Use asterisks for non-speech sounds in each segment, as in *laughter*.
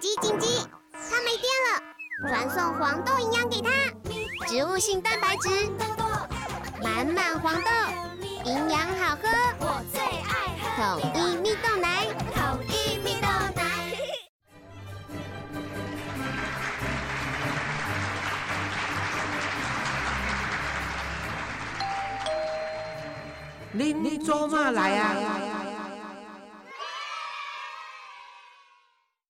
紧急紧急！它没电了，传送黄豆营养给它，植物性蛋白质，满满黄豆，营养好喝，我最爱喝统一蜜豆奶，统一蜜豆奶。你你做嘛来啊？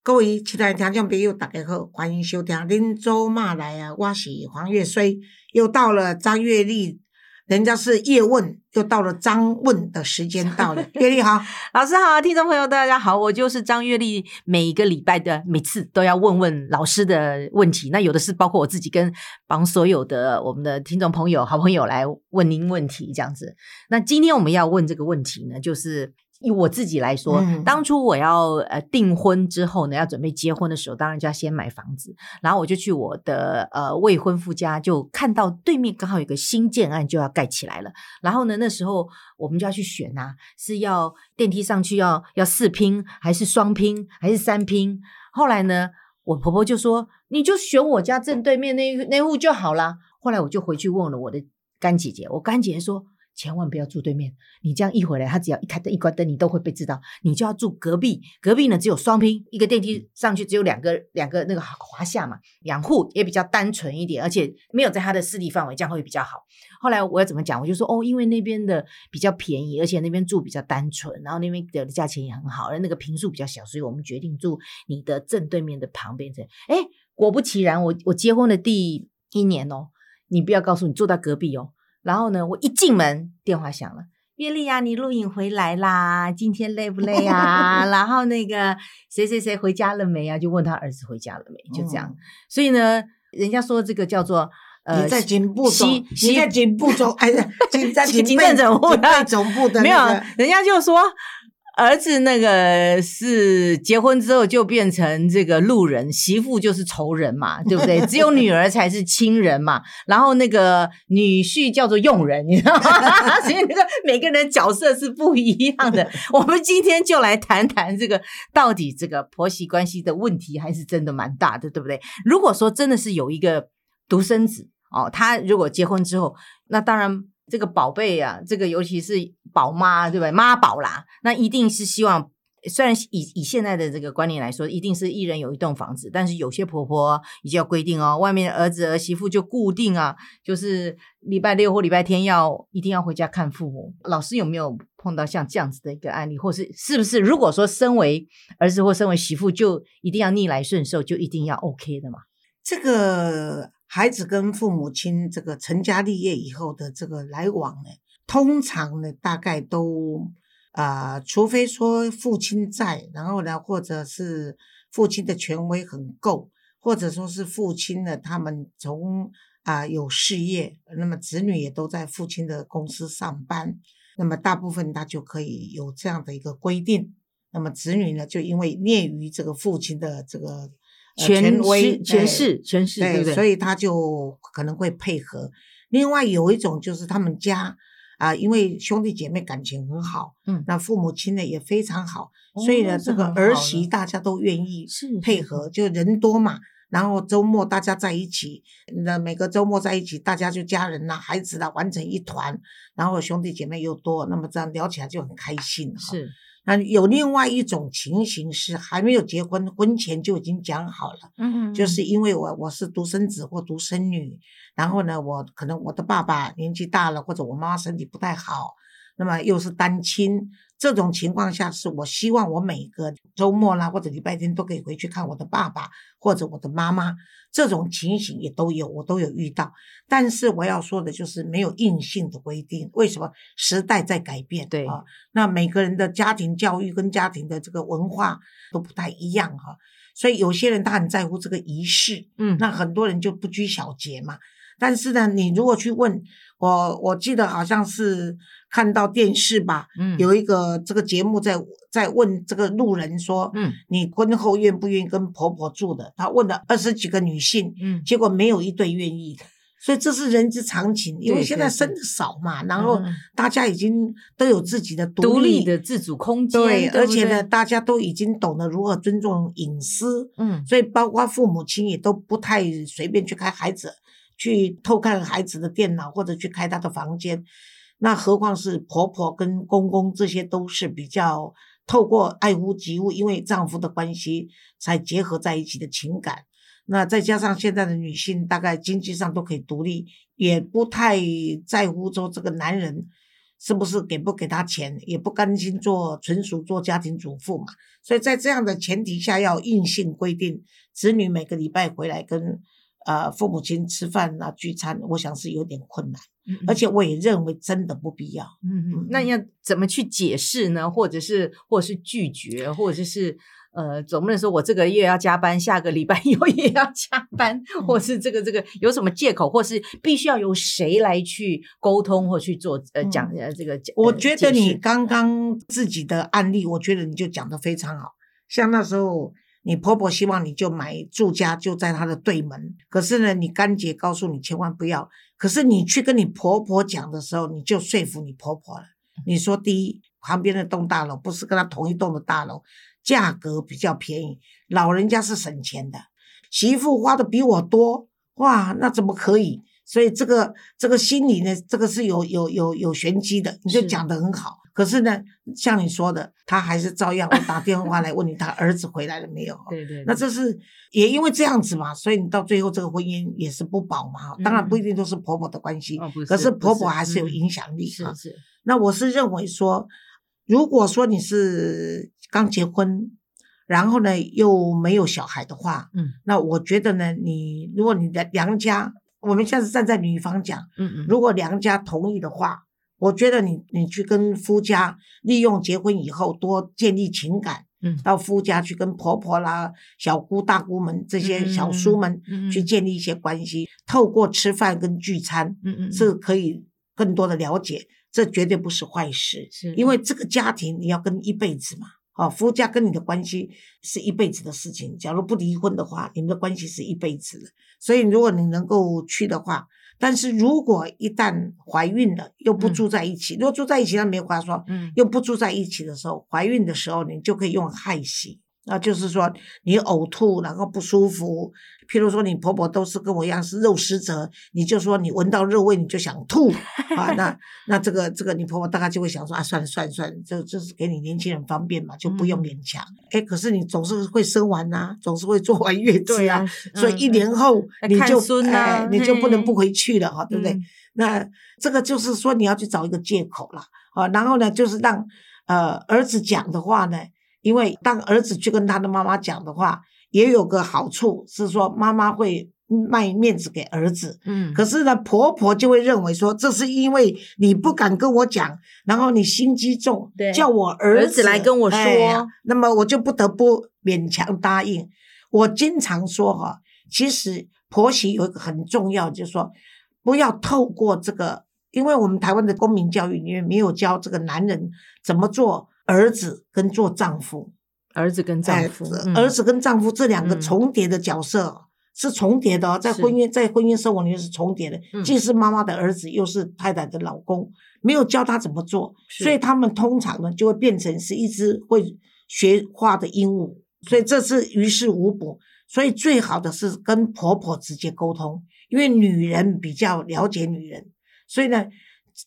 各位亲爱的听众朋友，大家好，欢迎收听《恁做嘛来啊》，我是黄月水，又到了张月丽，人家是叶问，又到了张问的时间到了。*laughs* 月丽好，老师好，听众朋友大家好，我就是张月丽，每一个礼拜的每次都要问问老师的问题，那有的是包括我自己跟帮所有的我们的听众朋友、好朋友来问您问题这样子。那今天我们要问这个问题呢，就是。以我自己来说，嗯当初我要呃订婚之后呢，要准备结婚的时候，当然就要先买房子。然后我就去我的呃未婚夫家，就看到对面刚好有个新建案就要盖起来了。然后呢，那时候我们就要去选啊，是要电梯上去要要四拼，还是双拼，还是三拼？后来呢，我婆婆就说，你就选我家正对面那那户就好啦。后来我就回去问了我的干姐姐，我干姐姐说。千万不要住对面，你这样一回来，他只要一开灯一关灯，你都会被知道。你就要住隔壁，隔壁呢只有双拼，一个电梯上去只有两个两个那个华夏嘛，两户也比较单纯一点，而且没有在他的势力范围，这样会比较好。后来我要怎么讲，我就说哦，因为那边的比较便宜，而且那边住比较单纯，然后那边的价钱也很好，而那个平数比较小，所以我们决定住你的正对面的旁边。这哎，果不其然，我我结婚的第一年哦，你不要告诉你住到隔壁哦。然后呢，我一进门，电话响了。月丽呀，你录影回来啦？今天累不累啊？*laughs* 然后那个谁谁谁回家了没啊？就问他儿子回家了没？就这样。嗯所以呢，人家说这个叫做呃，你在警部总，你在警部总，哎 *laughs* 在行警备政总部警备总部的没有，，人家就说儿子那个是结婚之后就变成这个路人，媳妇就是仇人嘛，对不对？*laughs* 只有女儿才是亲人嘛。然后那个女婿叫做佣人，你知道吗？*laughs* 所以那个每个人角色是不一样的。我们今天就来谈谈这个到底这个婆媳关系的问题，还是真的蛮大的，对不对？如果说真的是有一个独生子哦，他如果结婚之后，那当然这个宝贝啊，这个尤其是宝妈，对不对？妈宝啦，那一定是希望。虽然以以现在的这个观念来说，一定是一人有一栋房子，但是有些婆婆已经要规定哦，外面的儿子儿媳妇就固定啊，就是礼拜六或礼拜天要一定要回家看父母。老师有没有碰到像这样子的一个案例，或是是不是如果说身为儿子或身为媳妇，就一定要逆来顺受，就一定要 OK 的嘛？这个孩子跟父母亲这个成家立业以后的这个来往呢，通常呢大概都啊、除非说父亲在，然后呢，或者是父亲的权威很够，或者说是父亲呢他们从啊、有事业，那么子女也都在父亲的公司上班，那么大部分他就可以有这样的一个规定。那么子女呢，就因为孽于这个父亲的这个、权威势、权哎势、权势，对不对？所以他就可能会配合。另外有一种就是他们家啊、因为兄弟姐妹感情很好，嗯那父母亲呢也非常好，哦所以呢，这个儿媳大家都愿意配合，就人多嘛。然后周末大家在一起，那每个周末在一起，大家就家人呐、孩子啦、玩成一团，然后兄弟姐妹又多，那么这样聊起来就很开心哈。是那有另外一种情形是还没有结婚，婚前就已经讲好了。嗯就是因为我我是独生子或独生女，然后呢，我可能我的爸爸年纪大了，或者我妈妈身体不太好，那么又是单亲，这种情况下，是我希望我每个周末啦或者礼拜天都可以回去看我的爸爸或者我的妈妈，这种情形也都有，我都有遇到。但是我要说的就是没有硬性的规定，为什么？时代在改变，对啊，那每个人的家庭教育跟家庭的这个文化都不太一样哈、所以有些人他很在乎这个仪式，嗯那很多人就不拘小节嘛。但是呢，你如果去问我，我记得好像是看到电视吧，嗯。有一个这个节目在在问这个路人说，嗯你婚后愿不愿意跟婆婆住的？他问了二十几个女性，嗯。结果没有一对愿意。的。所以这是人之常情，因为现在生的少嘛，然后大家已经都有自己的独立立的自主空间，对，而且呢，大家都已经懂得如何尊重隐私，嗯，所以包括父母亲也都不太随便去看孩子去偷看孩子的电脑或者去开他的房间，那何况是婆婆跟公公，这些都是比较透过爱屋及乌，因为丈夫的关系才结合在一起的情感。那再加上现在的女性大概经济上都可以独立，也不太在乎说这个男人是不是给不给他钱，也不甘心做纯属做家庭主妇嘛。所以在这样的前提下，要硬性规定子女每个礼拜回来跟呃父母亲吃饭啊聚餐，我想是有点困难，嗯而且我也认为真的不必要。嗯嗯，那要怎么去解释呢？或者是或者是拒绝，或者是呃，总不能说我这个月要加班，下个礼拜 *laughs* 又也要加班，嗯或是这个这个有什么借口，或是必须要由谁来去沟通或去做呃嗯讲呃这个？我觉得你刚刚自己的案例，我觉得你就讲的非常好。像那时候你婆婆希望你就买住家就在她的对门，可是呢，你干姐告诉你千万不要。可是你去跟你婆婆讲的时候，你就说服你婆婆了。你说第一，旁边那栋大楼不是跟她同一栋的大楼，价格比较便宜，老人家是省钱的，媳妇花的比我多，哇，那怎么可以？所以这个这个心理呢，这个是有有有有玄机的，你就讲的很好。可是呢，像你说的，他还是照样会打电话来问你他儿子回来了没有。对 *laughs* 对，对那这是也因为这样子嘛，所以你到最后这个婚姻也是不保嘛。当然不一定都是婆婆的关系，哦不是可是婆婆还是有嗯影响力啊。是是那我是认为说，如果说你是刚结婚，然后呢又没有小孩的话，嗯那我觉得呢，你如果你的娘家，我们现在是站在女方讲，嗯嗯，如果娘家同意的话，我觉得你你去跟夫家利用结婚以后多建立情感，嗯到夫家去跟婆婆啦、小姑、大姑们这些小叔们嗯嗯去建立一些关系，透过吃饭跟聚餐嗯嗯是可以更多的了解，这绝对不是坏事，是因为这个家庭你要跟一辈子嘛。哦，夫家跟你的关系是一辈子的事情。假如不离婚的话，你们的关系是一辈子的。所以，如果你能够去的话，但是如果一旦怀孕了又不嗯。住在一起，如果住在一起那没话说，嗯。又不住在一起的时候，怀孕的时候你就可以用害喜，那就是说你呕吐然后不舒服，譬如说你婆婆都是跟我一样是肉食者，你就说你闻到肉味你就想吐啊，那 *laughs* 那这个这个你婆婆大概就会想说啊，算了算了算了，这这是给你年轻人方便嘛，就不用嗯勉强。哎、可是你总是会生完呐、总是会做完月子啊，所以一嗯年后你就哎你就不能不回去了哈，对不对？嗯那这个就是说你要去找一个借口啦，啊，然后呢，就是让呃儿子讲的话呢，因为当儿子去跟他的妈妈讲的话，也有个好处是说妈妈会卖面子给儿子，嗯，可是呢，婆婆就会认为说这是因为你不敢跟我讲，然后你心机重对，叫我儿儿子来跟我说哎那么我就不得不勉强答应。我经常说哈，其实婆媳有一个很重要，就是说不要透过这个，因为我们台湾的公民教育里面没有教这个男人怎么做儿子跟做丈夫，儿子跟丈哎夫，儿子跟丈夫这两个嗯。重叠的角色。是重叠的哦，在婚姻在婚姻生活里面是重叠的，嗯。既是妈妈的儿子，又是太太的老公，没有教他怎么做，所以他们通常呢就会变成是一只会学话的鹦鹉，所以这是于事无补。所以最好的是跟婆婆直接沟通，因为女人比较了解女人，所以呢，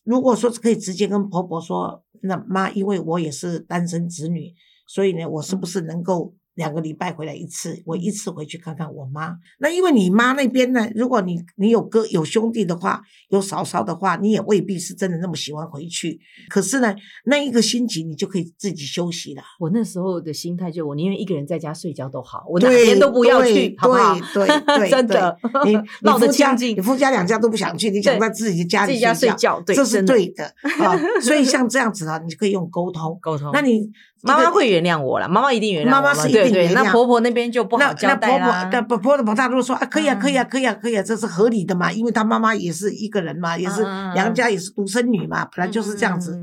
如果说可以直接跟婆婆说，那妈，因为我也是单身子女，所以呢，我是不是能够两个礼拜回来一次？我一次回去看看我妈。那因为你妈那边呢，如果你你有哥有兄弟的话，有嫂嫂的话，你也未必是真的那么喜欢回去。可是呢，那一个星期你就可以自己休息了。我那时候的心态就我宁愿一个人在家睡觉都好，我哪对，边都不要去对，好不好？对对对，*laughs* 真的对你闹得你夫家清净你夫家两家都不想去，你想对在自己家里睡觉，这是对的啊。*laughs* 所以像这样子啊，你就可以用沟通。沟通。那你这个妈妈会原谅我了，妈妈一定原谅妈妈是一对，那婆婆那边就不好交那婆婆代啦。但婆婆的婆大如果说啊，可以啊，可以啊，可以啊，可以啊，这是合理的嘛，因为她妈妈也是一个人嘛，也是娘家也是独生女嘛，本来就是这样子。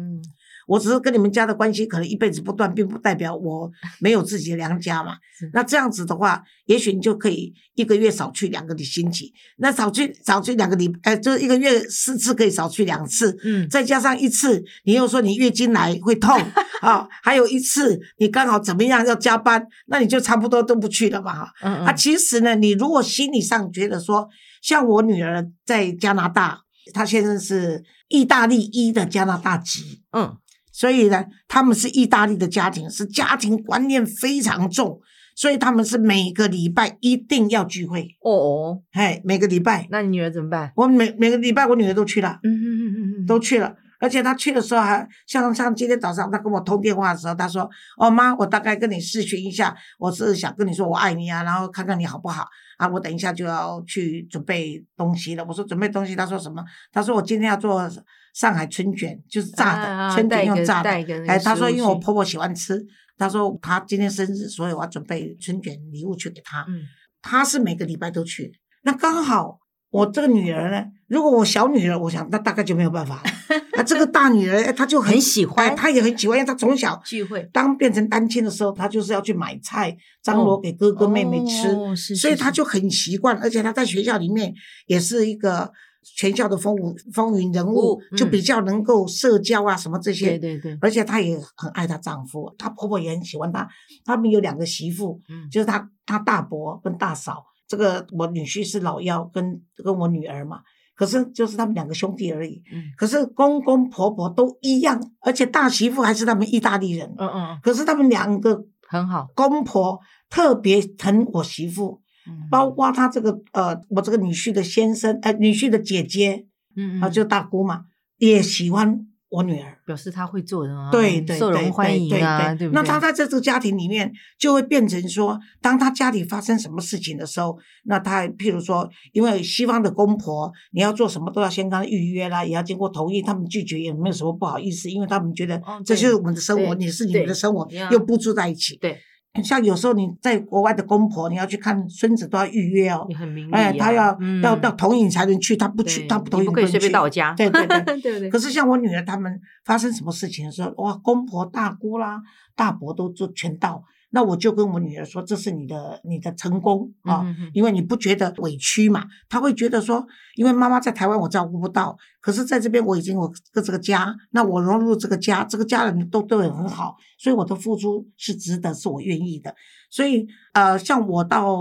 嗯嗯嗯我只是跟你们家的关系可能一辈子不断，并不代表我没有自己的娘家嘛。*laughs* 那这样子的话，也许你就可以一个月少去两个星期，那少去少去两个礼，呃，就是一个月四次可以少去两次，嗯，再加上一次，你又说你月经来会痛 *laughs* 啊，还有一次你刚好怎么样要加班，那你就差不多都不去了嘛哈。嗯啊，其实呢，你如果心理上觉得说，像我女儿在加拿大，她现在是意大利一的加拿大籍，嗯所以呢，他们是意大利的家庭，是家庭观念非常重，所以他们是每个礼拜一定要聚会，哦哦，哎，每个礼拜，那你女儿怎么办？我每每个礼拜我女儿都去了，嗯嗯嗯嗯嗯，都去了。而且她去的时候还像像今天早上她跟我通电话的时候，她说：“哦妈，我大概跟你视讯一下，我是想跟你说我爱你啊，然后看看你好不好啊。我等一下就要去准备东西了。”我说：“准备东西？”她说什么？她说：“我今天要做上海春卷，就是炸的、春卷用炸的。哎，她说因为我婆婆喜欢吃，她说她今天生日，所以我要准备春卷礼物去给她。嗯她是每个礼拜都去，那刚好我这个女儿呢，如果我小女儿，我想那大概就没有办法了。*laughs* 啊，这个大女儿，哎她就很喜欢哎她也很喜欢，因为她从小聚会当变成单亲的时候，她就是要去买菜张罗给哥哥妹妹吃，所以她就很习惯，而且她在学校里面也是一个全校的风云风云人物，嗯就比较能够社交啊什么这些。对对对，而且她也很爱她丈夫，她婆婆也很喜欢她。他们有两个媳妇，嗯就是她她大伯跟大嫂。这个我女婿是老幺，跟跟我女儿嘛。可是就是他们两个兄弟而已。嗯可是公公婆婆都一样，而且大媳妇还是他们意大利人。嗯嗯，可是他们两个很好，公婆特别疼我媳妇，嗯包括他这个呃，我这个女婿的先生，呃，女婿的姐姐啊、嗯啊就大姑嘛，也喜欢我女儿。表示他会做人啊，对对，对受人欢对对迎啊，对不对？那他在这个家庭里面，就会变成说，当他家里发生什么事情的时候，那他譬如说，因为西方的公婆，你要做什么都要先跟他预约啦，也要经过同意，他们拒绝也没有什么不好意思，因为他们觉得这就是我们的生活，对你是你们的生活，又不住在一起。对，像有时候你在国外的公婆，你要去看孙子都要预约哦也。很明哎，他要要要同意你才能去，他不去，他不同意不可以随便去到我家，对对对，对 *laughs* 不对？可是像我女儿他们发生什么事情的时候，哇，公婆、大姑啦、大伯都做全到。那我就跟我女儿说，这是你的你的成功啊，因为你不觉得委屈嘛？她会觉得说，因为妈妈在台湾我照顾不到，可是在这边我已经有个这个家，那我融入这个家，这个家人都对我很好，所以我的付出是值得，是我愿意的。所以呃，像我到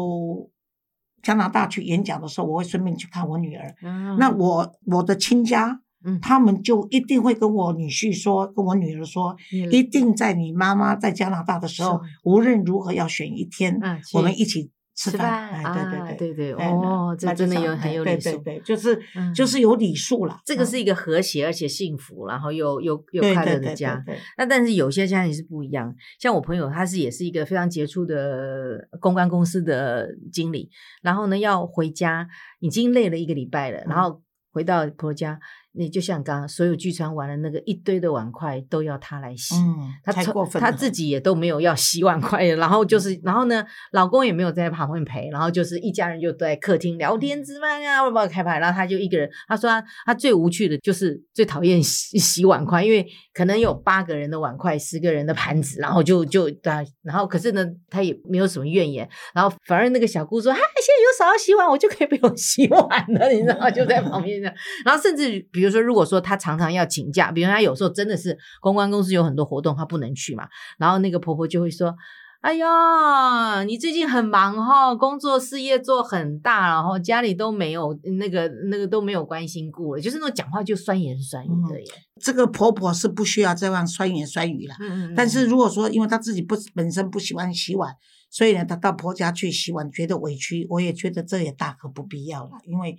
加拿大去演讲的时候，我会顺便去看我女儿。嗯那我我的亲家，嗯。他们就一定会跟我女婿说，跟我女儿说，你一定在你妈妈在加拿大的时候是，无论如何要选一天，嗯我们一起吃吃饭。对啊对。对对哎哦这真的有很有礼数。对对，就是嗯。就是有礼数了。嗯这个是一个和谐而且幸福，然后又又又快对对对乐的家。对对那但是有些家庭是不一样，像我朋友，他是也是一个非常杰出的公关公司的经理，然后呢要回家，已经累了一个礼拜了，然嗯后回到婆家，你就像刚刚所有聚餐完了那个一堆的碗筷都要他来洗。嗯，他太过分了。他自己也都没有要洗碗筷的，然后就是，然后呢，老公也没有在旁边陪，然后就是一家人就都在客厅聊天吃饭啊，要不要开牌，然后他就一个人，他说他他最无趣的就是最讨厌洗洗碗筷，因为可能有八个人的碗筷，十个人的盘子，然后就就啊，然后可是呢，他也没有什么怨言，然后反而那个小姑说，哈，现在有少要洗碗，我就可以不用洗碗了，*laughs* 你知道吗？就在旁边这样，*laughs* 然后甚至比如说，如果说他常常要请假，比如他有时候真的是公关公司有很多活动，他不能去嘛，然后那个婆婆就会说：“哎呀，你最近很忙哈、工作事业做很大，然后家里都没有那个 *laughs* 那个都没有关心过了，就是那种讲话就酸言酸语的耶。这个婆婆是不需要这样酸言酸语了。嗯”嗯但是如果说因为她自己不本身不喜欢洗碗，所以呢，她到婆家去洗碗觉得委屈，我也觉得这也大可不必要了。因为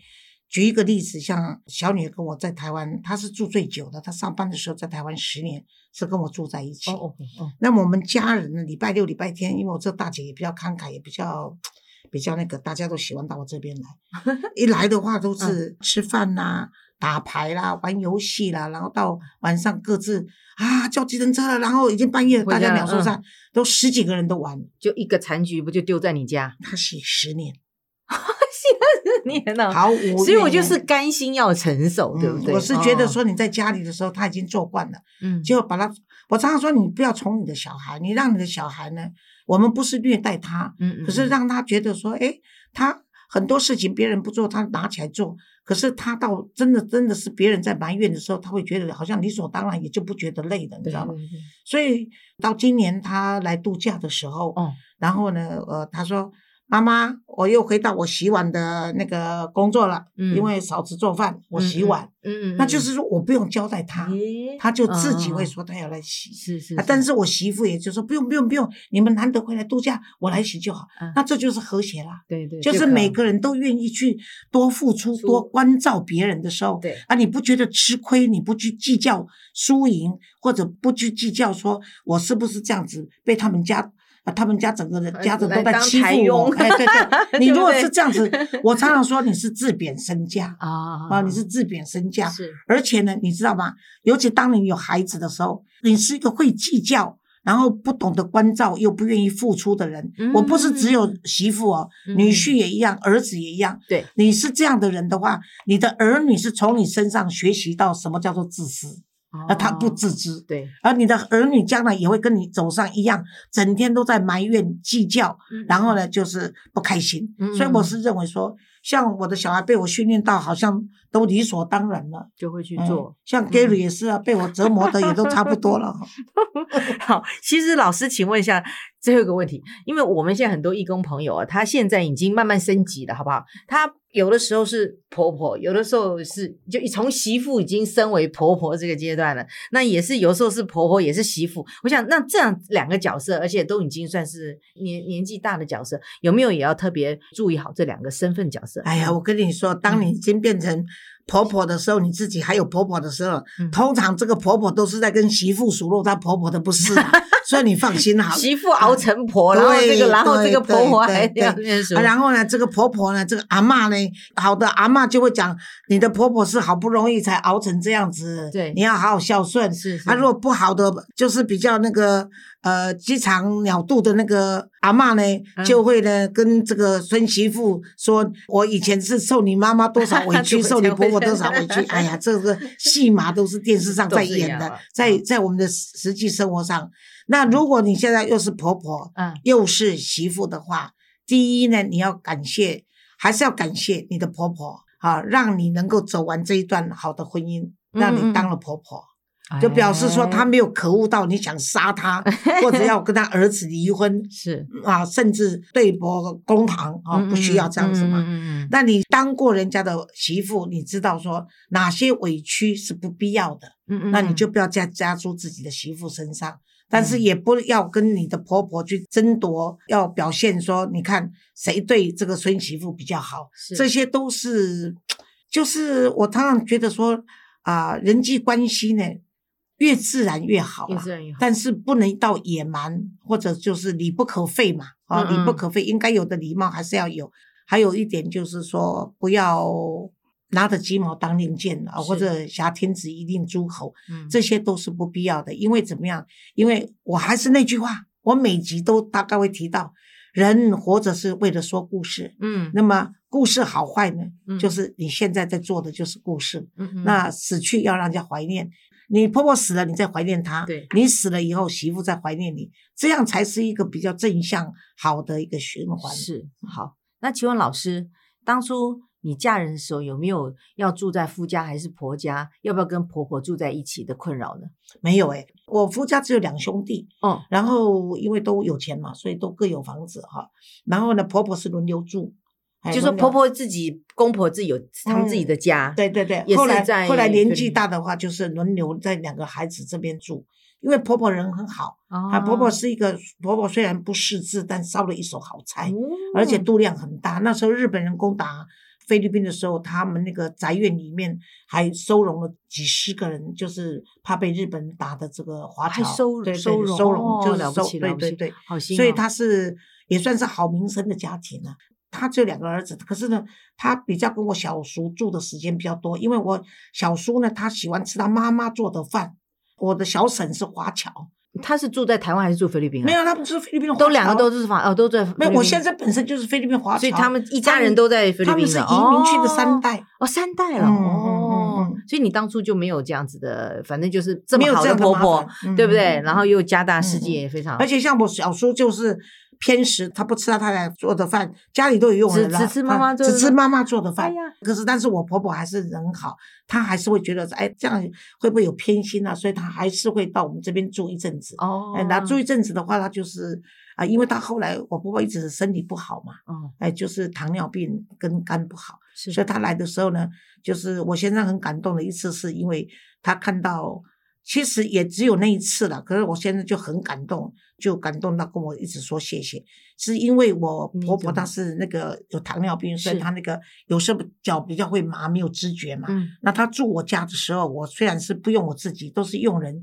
举一个例子，像小女儿跟我在台湾，她是住最久的，她上班的时候在台湾十年，是跟我住在一起。哦哦哦，那么我们家人呢，礼拜六、礼拜天，因为我这大姐也比较慷慨，也比较比较那个，大家都喜欢到我这边来。*laughs* 一来的话都是吃饭啦、打牌啦、玩游戏啦，然后到晚上各自啊叫计程车了，然后已经半夜，大家鸟兽散，都十几个人都玩。就一个残局不就丢在你家？他洗十年，洗了你很好，毫无。所以我就是甘心要承受，对不对？我是觉得说你在家里的时候他已经做惯了，嗯，就把他。我常常说你不要宠你的小孩，你让你的小孩呢，我们不是虐待他，嗯，可是让他觉得说，哎，他很多事情别人不做，他拿起来做。可是他到真的真的是别人在埋怨的时候，他会觉得好像理所当然，也就不觉得累了，你知道吗？所以到今年他来度假的时候，哦，然后呢，呃，他说。妈妈，我又回到我洗碗的那个工作了，因为嫂子做饭，我洗碗，嗯。嗯，那就是说我不用交代他，他就自己会说他要来洗，是是，但是我媳妇也就说不用不用不用，你们难得回来度假，我来洗就好，那这就是和谐啦，对对，就是每个人都愿意去多付出、多关照别人的时候，对。啊，你不觉得吃亏，你不去计较输赢，或者不去计较说我是不是这样子被他们家。啊，他们家整个的家子都在欺负我，哎，对 *laughs* 对，你如果是这样子，*laughs* 我常常说你是自贬身价啊啊，你是自贬身价，是，而且呢，你知道吗？尤其当你有孩子的时候，你是一个会计较，然后不懂得关照，又不愿意付出的人。我不是只有媳妇哦，女婿也一样，儿子也一样。对，你是这样的人的话，你的儿女是从你身上学习到什么叫做自私。而他不自知，对，而你的儿女将来也会跟你走上一样，整天都在埋怨计较，然后呢就是不开心。所以我是认为说，像我的小孩被我训练到好像都理所当然了，就会去做。像 Gary 也是啊，被我折磨的也都差不多了。*laughs* 好，其实老师，请问一下最后一个问题，因为我们现在很多义工朋友啊，他现在已经慢慢升级了，好不好？他。有的时候是婆婆，有的时候是就从媳妇已经升为婆婆这个阶段了。那也是有时候是婆婆，也是媳妇。我想，那这样两个角色，而且都已经算是年年纪大的角色，有没有也要特别注意好这两个身份角色？哎呀，我跟你说，当你已经变成婆婆的时候，你自己还有婆婆的时候，通常这个婆婆都是在跟媳妇数落她婆婆的不是。所以你放心好，媳妇熬成婆，然后这个，然后这个婆婆还要念书，然后呢，这个婆婆呢，这个阿妈呢，好的阿妈就会讲，你的婆婆是好不容易才熬成这样子，对，你要好好孝顺。是，啊，如果不好的，就是比较那个呃鸡肠鸟肚的那个阿妈呢，就会呢跟这个孙媳妇说，我以前是受你妈妈多少委屈，*laughs* 受你婆婆多少委屈。*laughs* 哎呀，这个戏码都是电视上在演的，在在我们的实际生活上。那如果你现在又是婆婆，嗯，又是媳妇的话，第一呢，你要感谢，还是要感谢你的婆婆啊，让你能够走完这一段好的婚姻，让你当了婆婆，就表示说她没有可恶到你想杀她，或者要跟她儿子离婚，*laughs* 是。啊，甚至对簿公堂啊，不需要这样子嘛。那你当过人家的媳妇，你知道说哪些委屈是不必要的，嗯嗯，那你就不要再加诸自己的媳妇身上。但是也不要跟你的婆婆去争夺，要表现说，你看谁对这个孙媳妇比较好，这些都是，就是我常常觉得说啊，人际关系呢越自然越好，越自然越好，但是不能到野蛮或者就是礼不可废嘛，啊，礼不可废，应该有的礼貌还是要有。还有一点就是说，不要。拿着鸡毛当令箭啊，或者挟天子以令诸侯，这些都是不必要的。因为怎么样？因为我还是那句话，我每集都大概会提到，人活着是为了说故事。嗯，那么故事好坏呢？就是你现在在做的就是故事。嗯那死去要让人家怀念，你婆婆死了，你再怀念她。对，你死了以后，媳妇再怀念你，这样才是一个比较正向好的一个循环。是好。那请问老师，当初？你嫁人的时候有没有要住在夫家还是婆家？要不要跟婆婆住在一起的困扰呢？没有哎，我夫家只有两兄弟，哦，然后因为都有钱嘛，所以都各有房子哈。然后呢，婆婆是轮流住，就说婆婆自己公婆自己有他们自己的家，对对对。后来后来年纪大的话，就是轮流在两个孩子这边住，因为婆婆人很好啊。婆婆是一个婆婆，虽然不识字，但烧了一手好菜，而且度量很大。那时候日本人攻打。菲律宾的时候，他们那个宅院里面还收容了几十个人，就是怕被日本人打的这个华侨，收收容收容就是收，对对对，所以他是也算是好名声的家庭了。他只有两个儿子，可是呢，他比较跟我小叔住的时间比较多，因为我小叔呢，他喜欢吃他妈妈做的饭。我的小婶是华侨，他是住在台湾还是住菲律宾啊？没有，他不是菲律宾华侨，都两个都是法哦，都在。没有。我现在本身就是菲律宾华侨，所以他们一家人都在菲律宾他们是移民区的三代。哦，三代了哦。所以你当初就没有这样子的，反正就是这没有这么好的婆婆对不对？嗯然后又加大世界也非常，而且像我小叔就是偏食，他不吃他太太做的饭，家里都有佣人了，只只吃妈妈做的只吃妈妈做的饭。哎呀可是，但是我婆婆还是人好，她还是会觉得，哎，这样会不会有偏心啊？所以她还是会到我们这边住一阵子。哦，哎，那住一阵子的话，她就是啊，因为她后来我婆婆一直身体不好嘛，哦，哎，就是糖尿病跟肝不好，是所以她来的时候呢，就是我先生很感动的一次，是因为他看到，其实也只有那一次了，可是我现在就很感动，就感动到跟我一直说谢谢，是因为我婆婆她是那个有糖尿病，所以她那个有时候脚比较会麻，没有知觉嘛。嗯那她住我家的时候，我虽然是不用我自己，都是用人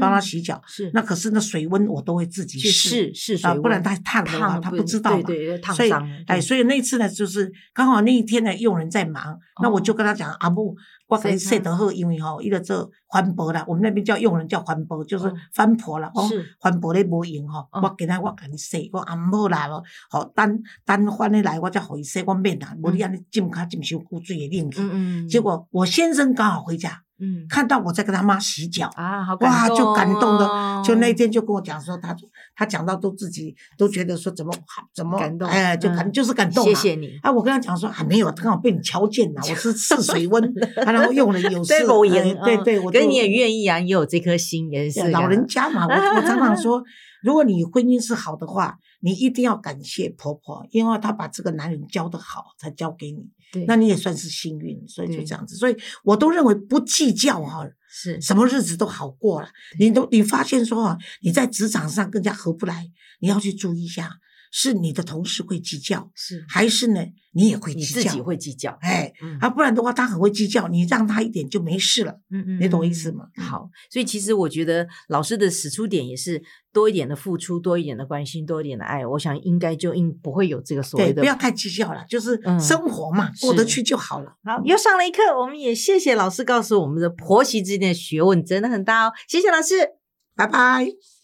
帮她洗脚，是那可是那水温我都会自己去试试水啊，不然太烫的话，她不不知道嘛。对对，烫所以伤，哎，所以那次呢，就是刚好那一天呢，佣人在忙，那我就跟她讲，阿母，我给你所以他说得好，因为吼，伊个做环保啦，我们那边叫佣人叫环保，就是哦翻婆啦。哦是，翻婆咧无用吼，哦。我今仔我甲你说，我阿母啦，吼，等等翻咧来，我再互伊说，我免啦，无你安尼浸卡浸伤久水会冷去。嗯嗯，结果我先生刚好回家，嗯。看到我在跟他妈洗脚。啊，好哇，就感动的，哦。就那天就跟我讲说，他他讲到都自己都觉得说怎么好怎么感动哎，就感嗯。就是感动嘛。谢谢你，啊，我跟他讲说啊，没有，刚好被你瞧见了，我是试水温，啊然后用了 *laughs* 有事，对对对，我就可是你也愿意啊，也有这颗心，也是老人家嘛，我我常常说，*laughs* 如果你婚姻是好的话，你一定要感谢婆婆，因为她把这个男人教得好，才交给你，对，那你也算是幸运，所以就对这样子，所以我都认为不计较哈、是什么日子都好过了。你都你发现说啊，你在职场上更加合不来，你要去注意一下，是你的同事会计较，是还是呢你也会你计较？自己会计较，哎，嗯啊，不然的话他很会计较，你让他一点就没事了，嗯嗯，你懂我意嗯思吗？嗯好，所以其实我觉得老师的使出点也是多一点的付出，多一点的关心，多一点的爱，我想应该就应不会有这个所谓对，的不要太计较了，就是嗯生活嘛，过得去就好了。好，又上了一课，我们也谢谢老师告诉我们的婆媳之间的学问真的很大哦，谢谢老师。拜拜。